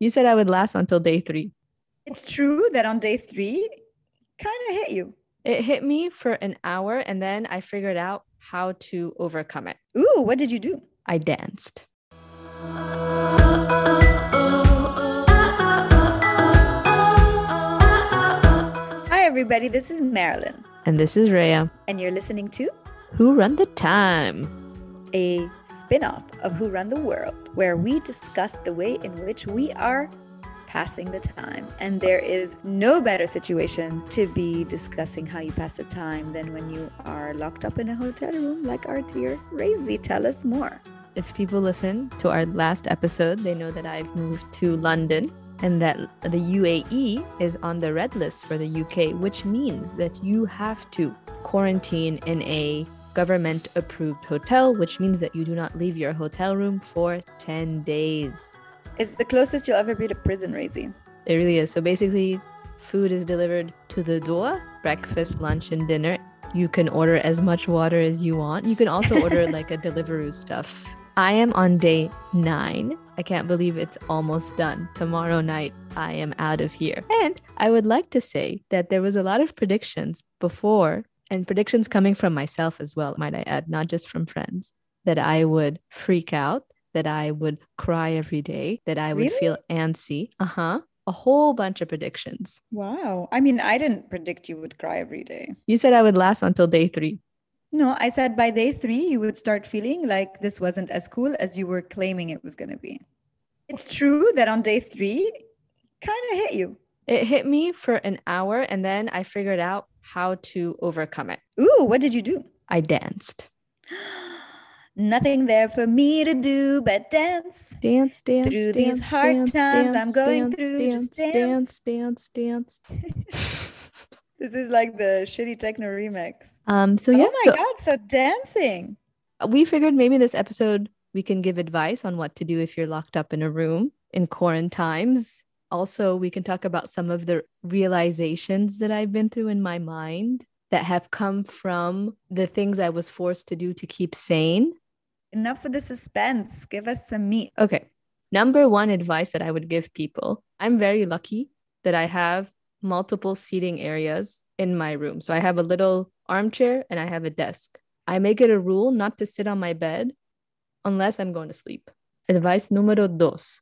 You said I would last until day three. It's true that on day three, kind of hit you. It hit me for an hour and then I figured out how to overcome it. Ooh, what did you do? I danced. Hi, everybody. This is Marilyn, And this is Rhea. and you're listening to Who run the time? A spin off of Who Run the World, where we discuss the way in which we are passing the time. And there is no better situation to be discussing how you pass the time than when you are locked up in a hotel room like our dear Razy. Tell us more. If people listen to our last episode, they know that I've moved to London and that the UAE is on the red list for the UK, which means that you have to quarantine in a government approved hotel, which means that you do not leave your hotel room for 10 days. It's the closest you'll ever be to prison, Razy. It really is. So basically, food is delivered to the door breakfast, lunch, and dinner. You can order as much water as you want. You can also order like a Deliveroo stuff. I am on day nine. I can't believe it's almost done. Tomorrow night, I am out of here. And I would like to say that there was a lot of predictions before, and predictions coming from myself as well, might I add, not just from friends, that I would freak out, that I would cry every day, that I would Really? feel antsy. Uh huh. A whole bunch of predictions. Wow. I mean, I didn't predict you would cry every day. You said I would last until day three. No, I said by day three, you would start feeling like this wasn't as cool as you were claiming it was going to be. It's true that on day three, kind of hit you. It hit me for an hour and then I figured out how to overcome it. Ooh, what did you do? I danced. Nothing there for me to do but dance. Dance, dance, Through dance, these hard dance, times dance, I'm going through, dance, dance, dance, dance. This is like the shitty techno remix. um. So yeah. oh my so God, so dancing. we figured maybe this episode we can give advice on what to do if you're locked up in a room in quarantines. Also, we can talk about some of the realizations that I've been through in my mind that have come from the things I was forced to do to keep sane. Enough with the suspense. Give us some meat. Okay. Number one advice that I would give people I'm very lucky that I have multiple seating areas in my room. So I have a little armchair and I have a desk. I make it a rule not to sit on my bed unless I'm going to sleep. Advice numero dos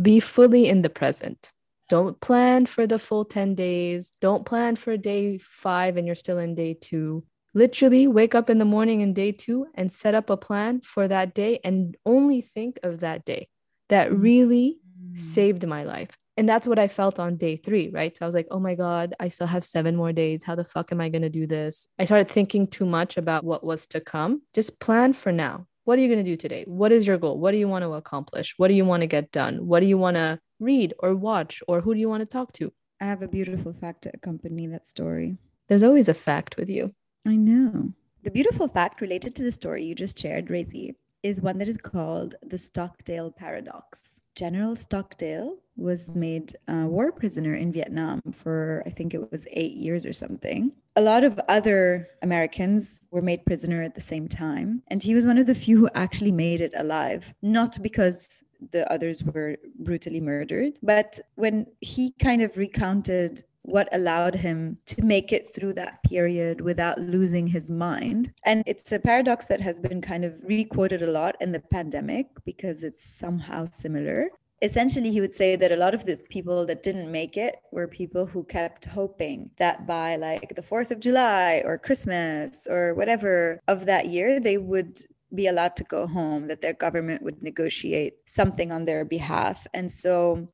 be fully in the present. Don't plan for the full 10 days. Don't plan for day five and you're still in day two. Literally wake up in the morning in day two and set up a plan for that day and only think of that day. That mm-hmm. really saved my life. And that's what I felt on day three, right? So I was like, oh my God, I still have seven more days. How the fuck am I going to do this? I started thinking too much about what was to come. Just plan for now. What are you going to do today? What is your goal? What do you want to accomplish? What do you want to get done? What do you want to read or watch? Or who do you want to talk to? I have a beautiful fact to accompany that story. There's always a fact with you. I know. The beautiful fact related to the story you just shared, Razi, is one that is called the Stockdale Paradox. General Stockdale was made a war prisoner in Vietnam for, I think it was eight years or something. A lot of other Americans were made prisoner at the same time, and he was one of the few who actually made it alive, not because the others were brutally murdered, but when he kind of recounted what allowed him to make it through that period without losing his mind. And it's a paradox that has been kind of requoted a lot in the pandemic because it's somehow similar. Essentially, he would say that a lot of the people that didn't make it were people who kept hoping that by like the 4th of July or Christmas or whatever of that year, they would be allowed to go home, that their government would negotiate something on their behalf. And so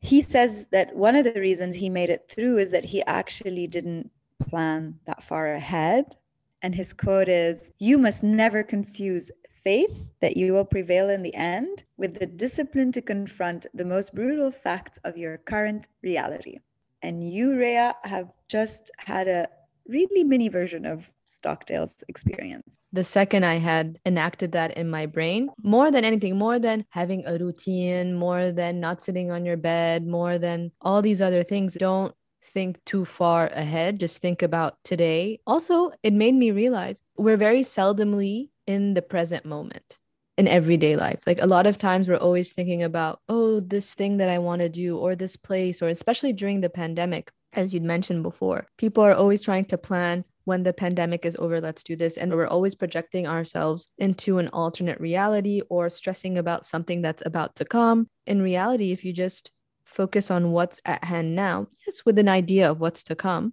he says that one of the reasons he made it through is that he actually didn't plan that far ahead. And his quote is You must never confuse faith that you will prevail in the end with the discipline to confront the most brutal facts of your current reality. And you, Rhea, have just had a really mini version of Stockdale's experience. the second I had enacted that in my brain, more than anything, more than having a routine, more than not sitting on your bed, more than all these other things, don't think too far ahead. Just think about today. Also, it made me realize we're very seldomly in the present moment. in everyday life. Like a lot of times we're always thinking about, oh, this thing that I want to do or this place, or especially during the pandemic, as you'd mentioned before, people are always trying to plan when the pandemic is over, let's do this. And we're always projecting ourselves into an alternate reality or stressing about something that's about to come. In reality, if you just focus on what's at hand now, yes, with an idea of what's to come.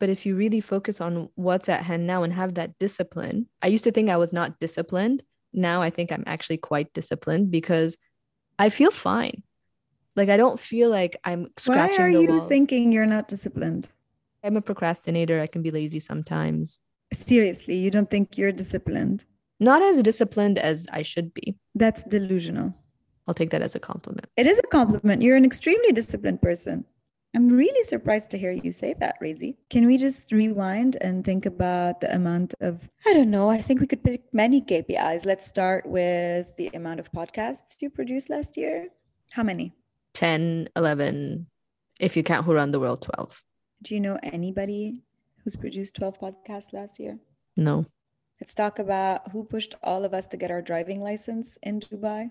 But if you really focus on what's at hand now and have that discipline, I used to think I was not disciplined. Now I think I'm actually quite disciplined because I feel fine. Like I don't feel like I'm scratching. Why are you walls. thinking you're not disciplined? I'm a procrastinator. I can be lazy sometimes. Seriously, you don't think you're disciplined? Not as disciplined as I should be. That's delusional. I'll take that as a compliment. It is a compliment. You're an extremely disciplined person. I'm really surprised to hear you say that, Razy. Can we just rewind and think about the amount of, I don't know, I think we could pick many KPIs. Let's start with the amount of podcasts you produced last year. How many? 10, 11, if you count who run the world, 12. Do you know anybody who's produced 12 podcasts last year? No. Let's talk about who pushed all of us to get our driving license in Dubai.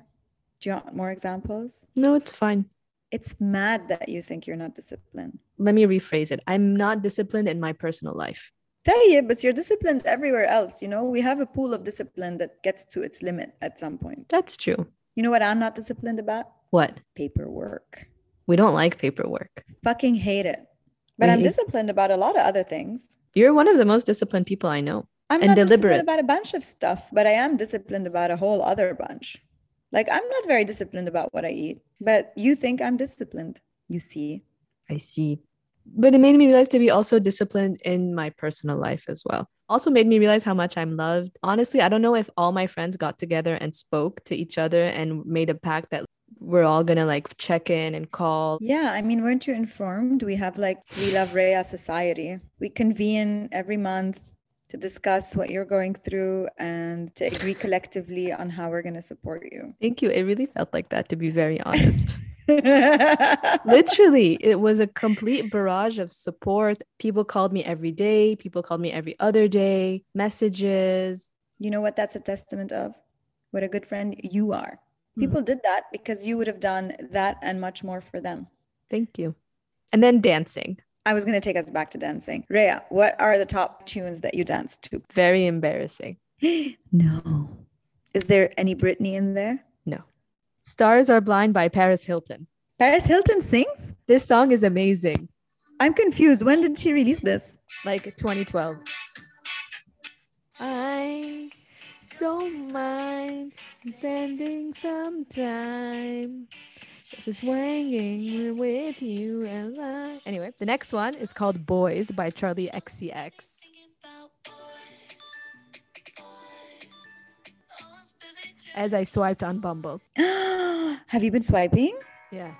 Do you want more examples? No, it's fine. It's mad that you think you're not disciplined. Let me rephrase it. I'm not disciplined in my personal life. Tell you, but you're disciplined everywhere else. You know, we have a pool of discipline that gets to its limit at some point. That's true. You know what I'm not disciplined about? What? Paperwork. We don't like paperwork. Fucking hate it. But We I'm hate- disciplined about a lot of other things. You're one of the most disciplined people I know. I'm And not deliberate. disciplined about a bunch of stuff, but I am disciplined about a whole other bunch. Like I'm not very disciplined about what I eat, but you think I'm disciplined. You see. I see. But it made me realize to be also disciplined in my personal life as well. Also made me realize how much I'm loved. Honestly, I don't know if all my friends got together and spoke to each other and made a pact that we're all gonna like check in and call. Yeah, I mean, weren't you informed? We have like We Love Rhea Society. We convene every month to discuss what you're going through and to agree collectively on how we're going to support you. Thank you. It really felt like that to be very honest. Literally, it was a complete barrage of support. People called me every day, people called me every other day, messages. you know what that's a testament of? What a good friend you are. Hmm. People did that because you would have done that and much more for them. Thank you. And then dancing. I was going to take us back to dancing. Rhea, what are the top tunes that you dance to? Very embarrassing. no. Is there any Britney in there? No. Stars Are Blind by Paris Hilton. Paris Hilton sings? This song is amazing. I'm confused. When did she release this? Like 2012. I don't mind spending some time just swinging with you and I. Anyway, the next one is called Boys by Charli XCX. As I swiped on Bumble. Have you been swiping? Yeah.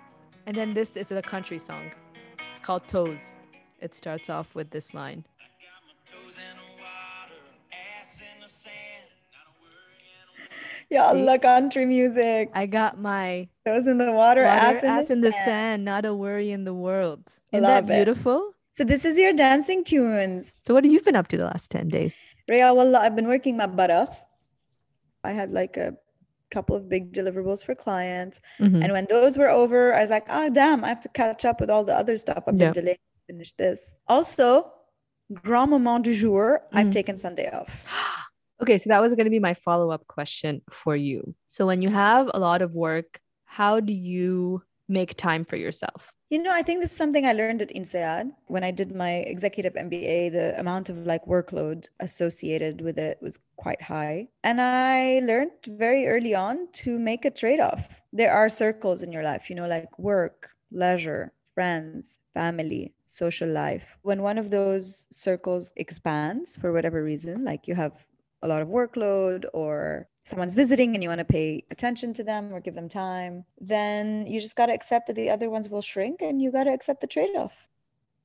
And then this is a country song called Toes. It starts off with this line. Ya Allah, country music. I got my Toes in the water, water, ass in, ass the, in the sand. not a worry in the world. Isn't Love that it. beautiful? So this is your dancing tunes. So what have you been up to the last 10 days? Rhea, wallah, I've been working my butt off. I had like a couple of big deliverables for clients. Mhm. And when those were over, I was like, oh, damn, I have to catch up with all the other stuff. I've Yeah. been delaying to finish this. Also, grand moment du jour, I've Mhm. taken Sunday off. Okay, so that was going to be my follow-up question for you. So when you have a lot of work, how do you make time for yourself? You know, I think this is something I learned at INSEAD when I did my executive MBA. The amount of like workload associated with it was quite high. And I learned very early on to make a trade off. There are circles in your life, you know, like work, leisure, friends, family, social life. When one of those circles expands for whatever reason, like you have a lot of workload or someone's visiting and you want to pay attention to them or give them time, then you just got to accept that the other ones will shrink and you got to accept the trade off.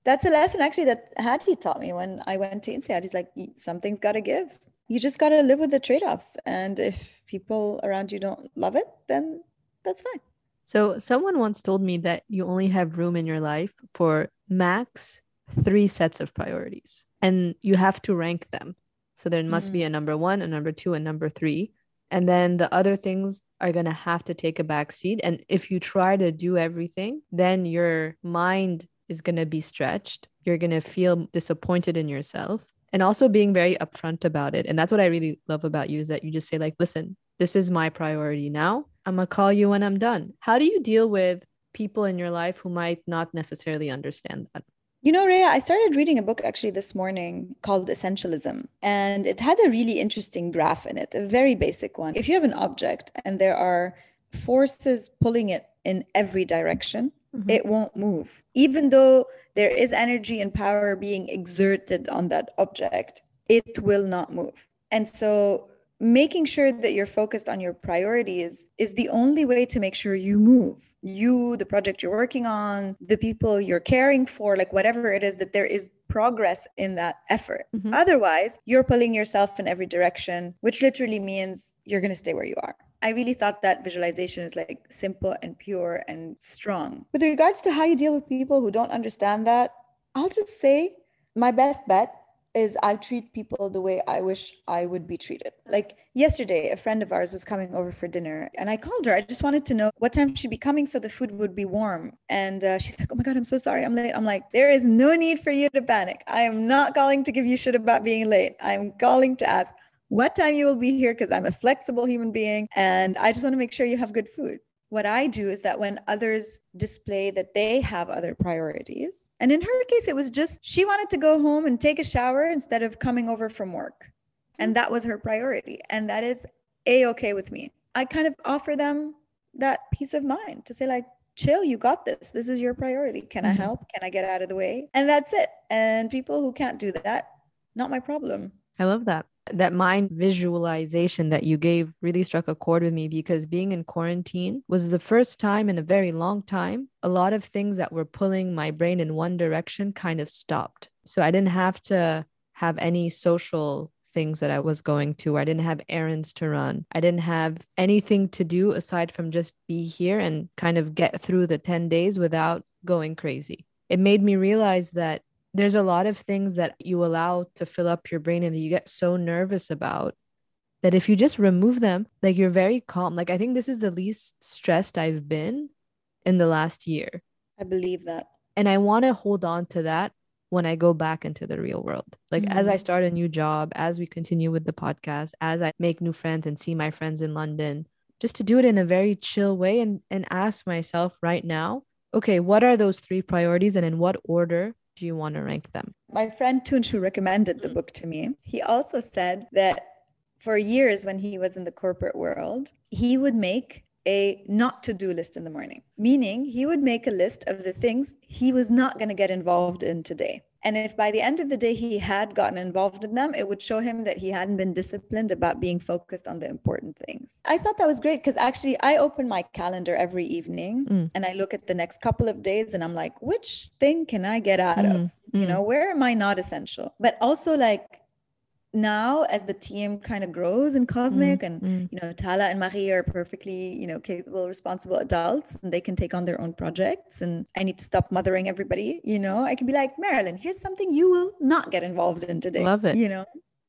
That's a lesson actually that Hadi taught me when I went to INSEAD. He's like, something's got to give. You just got to live with the trade offs. And if people around you don't love it, then that's fine. So someone once told me that you only have room in your life for max three sets of priorities and you have to rank them. So there must be mm. a number one, a number two, and number three. And then the other things are going to have to take a back seat. And if you try to do everything, then your mind is going to be stretched. You're going to feel disappointed in yourself and also being very upfront about it. And that's what I really love about you is that you just say, like, listen, this is my priority now. I'm going to call you when I'm done. How do you deal with people in your life who might not necessarily understand that? You know, Rhea, I started reading a book actually this morning called Essentialism, and it had a really interesting graph in it, a very basic one. If you have an object and there are forces pulling it in every direction, mm-hmm. it won't move. Even though there is energy and power being exerted on that object, it will not move. And so making sure that you're focused on your priorities is the only way to make sure you move you the project you're working on the people you're caring for like whatever it is that there is progress in that effort mm-hmm. otherwise you're pulling yourself in every direction which literally means you're going to stay where you are I really thought that visualization is like simple and pure and strong. With regards to how you deal with people who don't understand that, I'll just say my best bet is I treat people the way I wish I would be treated. Like yesterday, a friend of ours was coming over for dinner and I called her. I just wanted to know what time she'd be coming so the food would be warm. And uh, she's like, Oh my God, I'm so sorry. I'm late. I'm like, There is no need for you to panic. I am not calling to give you shit about being late. I'm calling to ask what time you will be here because I'm a flexible human being and I just want to make sure you have good food what I do is that when others display that they have other priorities, and in her case, it was just she wanted to go home and take a shower instead of coming over from work. And that was her priority. And that is a okay with me. I kind of offer them that peace of mind to say, like, chill, you got this. This is your priority. Can mm-hmm. I help? Can I get out of the way? And that's it. And people who can't do that, not my problem. I love that that mind visualization that you gave really struck a chord with me because being in quarantine was the first time in a very long time a lot of things that were pulling my brain in one direction kind of stopped. So i didn't have to have any social things that i was going to. I didn't have errands to run. I didn't have anything to do aside from just be here and kind of get through the 10 days without going crazy. It made me realize that there's a lot of things that you allow to fill up your brain and that you get so nervous about that if you just remove them, like you're very calm. Like I think this is the least stressed I've been in the last year. I believe that. And I want to hold on to that when I go back into the real world. Like mm-hmm. as I mm-hmm. start a new job, as we continue with the podcast, as I make new friends and see my friends in London, just to do it in a very chill way and and ask myself right now, okay, what are those three priorities and in what order do you want to rank them? My friend Tunshu recommended the mm. book to me. He also said that for years when he was in the corporate world, he would make a not to do list in the morning, meaning he would make a list of the things he was not going to get involved in today. And if by the end of the day he had gotten involved in them, it would show him that he hadn't been disciplined about being focused on the important things. I thought that was great because actually I open my calendar every evening mm. and I look at the next couple of days and I'm like, which thing can I get out mm. of? You mm. know, where am I not essential? But also like now as the team kind of grows in cosmic mm, and mm. you know tala and marie are perfectly you know capable responsible adults and they can take on their own projects and i need to stop mothering everybody you know? I can be like marilyn here's something you will not get involved in today love it. you know?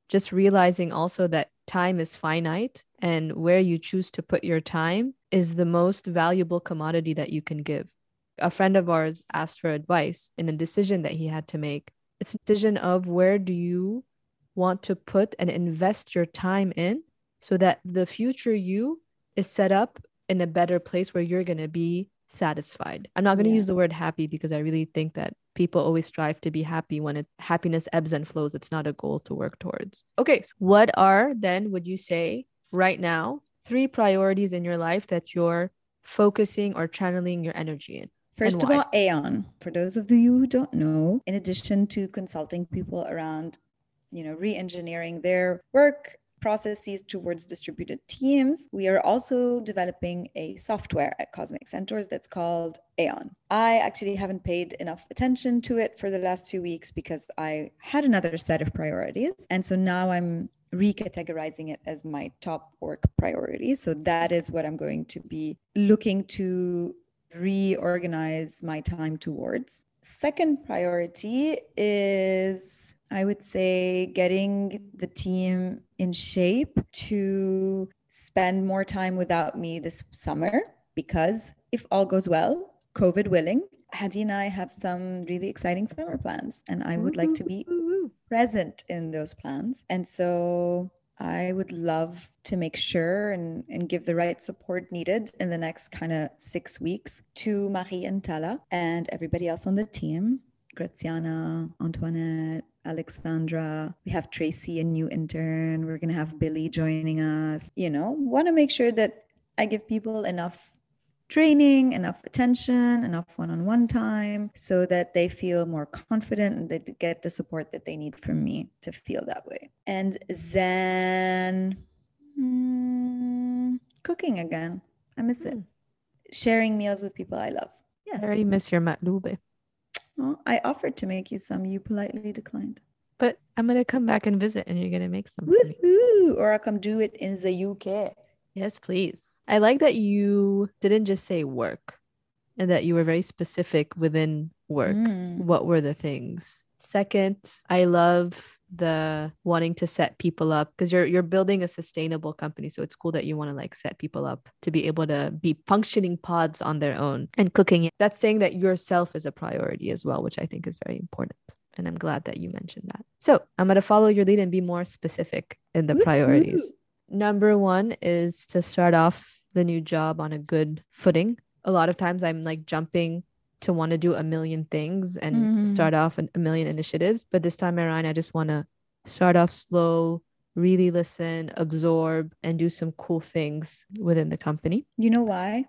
Just realizing also that time is finite and where you choose to put your time is the most valuable commodity that you can give. A friend of ours asked for advice in a decision that he had to make. It's a decision of where do you want to put and invest your time in so that the future you is set up in a better place where you're going to be satisfied. I'm not going to yeah. use the word happy because I really think that people always strive to be happy when it happiness ebbs and flows. It's not a goal to work towards. Okay, so what are then would you say right now three priorities in your life that you're focusing or channeling your energy in? First of all, Aeon. For those of you who don't know, in addition to consulting people around you know re-engineering their work processes towards distributed teams, we are also developing a software at Cosmic Centaurs that's called Aeon. I actually haven't paid enough attention to it for the last few weeks because I had another set of priorities. And so now I'm recategorizing it as my top work priority. So that is what I'm going to be looking to reorganize my time towards. Second priority is I would say getting the team in shape to spend more time without me this summer because if all goes well, COVID willing, Hadi and I have some really exciting summer plans, and I would like to be present in those plans. And so I would love to make sure and, and give the right support needed in the next kind of six weeks to Marie and Tala and everybody else on the team Graziana, Antoinette, Alexandra. We have Tracy, a new intern. We're going to have Billy joining us. You know, want to make sure that I give people enough training, enough attention, enough one on one time so that they feel more confident and they get the support that they need from me to feel that way. And then mm, cooking again. I miss it. Hmm. Sharing meals with people I love. Yeah. I already miss your matlube. Well, I offered to make you some. You politely declined. But I'm gonna come back and visit, and you're gonna make some. Or I'll come do it in the UK. Yes, please. I like that you didn't just say work, and that you were very specific within work. Mm. What were the things? Second, I love the wanting to set people up because you're you're building a sustainable company so it's cool that you want to like set people up to be able to be functioning pods on their own and cooking it. that's saying that yourself is a priority as well which i think is very important and i'm glad that you mentioned that. So i'm going to follow your lead and be more specific in the priorities. Number one is to start off the new job on a good footing. A lot of times i'm like jumping to want to do a million things and mm-hmm. start off an, a million initiatives. But this time around, I just want to start off slow, really listen, absorb, and do some cool things within the company. You know why?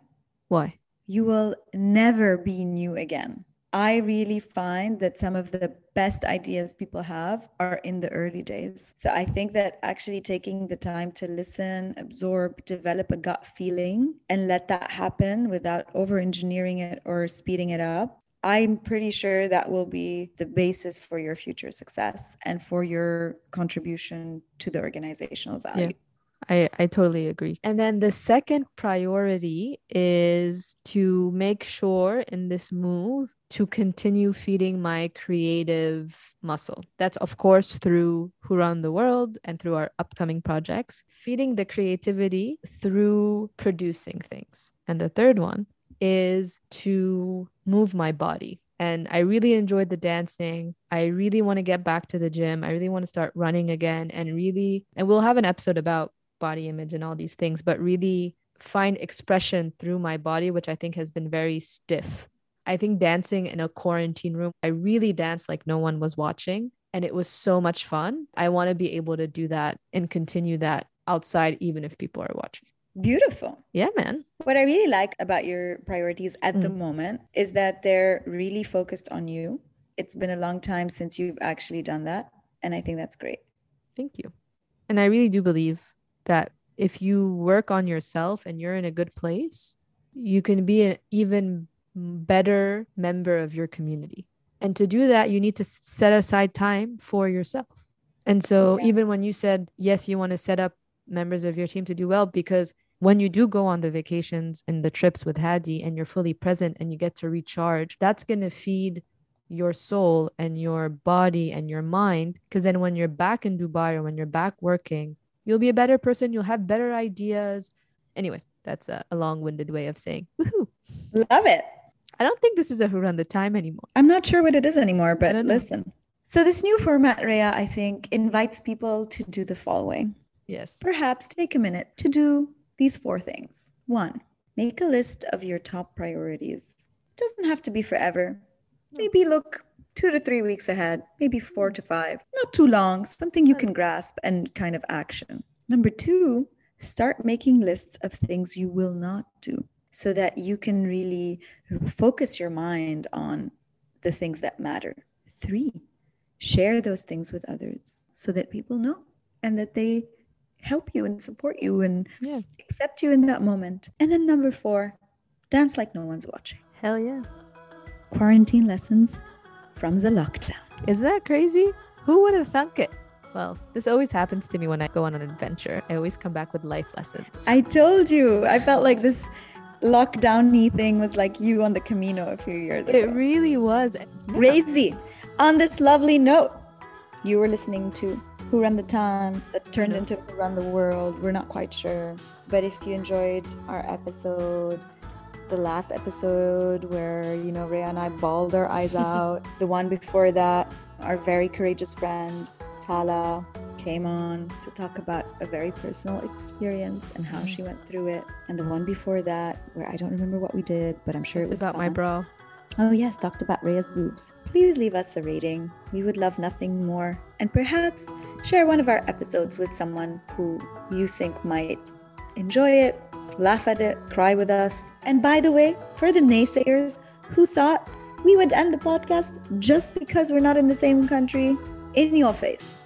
Why? You will never be new again. I really find that some of the best ideas people have are in the early days. So I think that actually taking the time to listen, absorb, develop a gut feeling, and let that happen without over engineering it or speeding it up. I'm pretty sure that will be the basis for your future success and for your contribution to the organizational value. Yeah. I, I totally agree. And then the second priority is to make sure in this move to continue feeding my creative muscle. That's, of course, through Who Run the World and through our upcoming projects, feeding the creativity through producing things. And the third one is to move my body. And I really enjoyed the dancing. I really want to get back to the gym. I really want to start running again and really, and we'll have an episode about body image and all these things, but really find expression through my body, which I think has been very stiff I think dancing in a quarantine room, I really danced like no one was watching. And it was so much fun. I want to be able to do that and continue that outside, even if people are watching. Beautiful. Yeah, man. What I really like about your priorities at mm. the moment is that they're really focused on you. It's been a long time since you've actually done that. And I think that's great. Thank you. And I really do believe that if you work on yourself and you're in a good place, you can be an even better member of your community. And to do that, you need to set aside time for yourself. And so, even when you said, yes, you want to set up members of your team to do well, because when you do go on the vacations and the trips with Hadi and you're fully present and you get to recharge, that's going to feed your soul and your body and your mind. Because then when you're back in Dubai or when you're back working, you'll be a better person. You'll have better ideas. Anyway, that's a, a long winded way of saying, woohoo. Love it. I don't think this is a Who Run the Time anymore. I'm not sure what it is anymore, but listen. So this new format, Rhea, I think invites people to do the following. Yes. Perhaps take a minute to do these four things. One, make a list of your top priorities. It doesn't have to be forever. Maybe look two to three weeks ahead, maybe four to five. Not too long, something you can grasp and kind of action. Number two, start making lists of things you will not do so that you can really focus your mind on the things that matter. Three, share those things with others so that people know and that they help you and support you and yeah. accept you in that moment. And then number four, dance like no one's watching. Hell yeah. Quarantine lessons from the lockdown. Is that crazy? Who would have thunk it? Well, this always happens to me when I go on an adventure. I always come back with life lessons. I told you. I felt like this lockdowny thing was like you on the Camino a few years ago. It really was. Crazy. On this lovely note, you were listening to Who Run the Town that turned mm-hmm. into Who Run the World. We're not quite sure. But if you enjoyed our episode, the last episode where, you know, Rhea and I bawled our eyes out, the one before that, our very courageous friend, Tala, came on to talk about a very personal experience and how she went through it. And the one before that, where I don't remember what we did, but I'm sure it was about my bra. Oh, yes, talked about Rhea's boobs. Please leave us a rating. We would love nothing more. And perhaps share one of our episodes with someone who you think might enjoy it, laugh at it, cry with us. And by the way, for the naysayers who thought we would end the podcast just because we're not in the same country, in your face.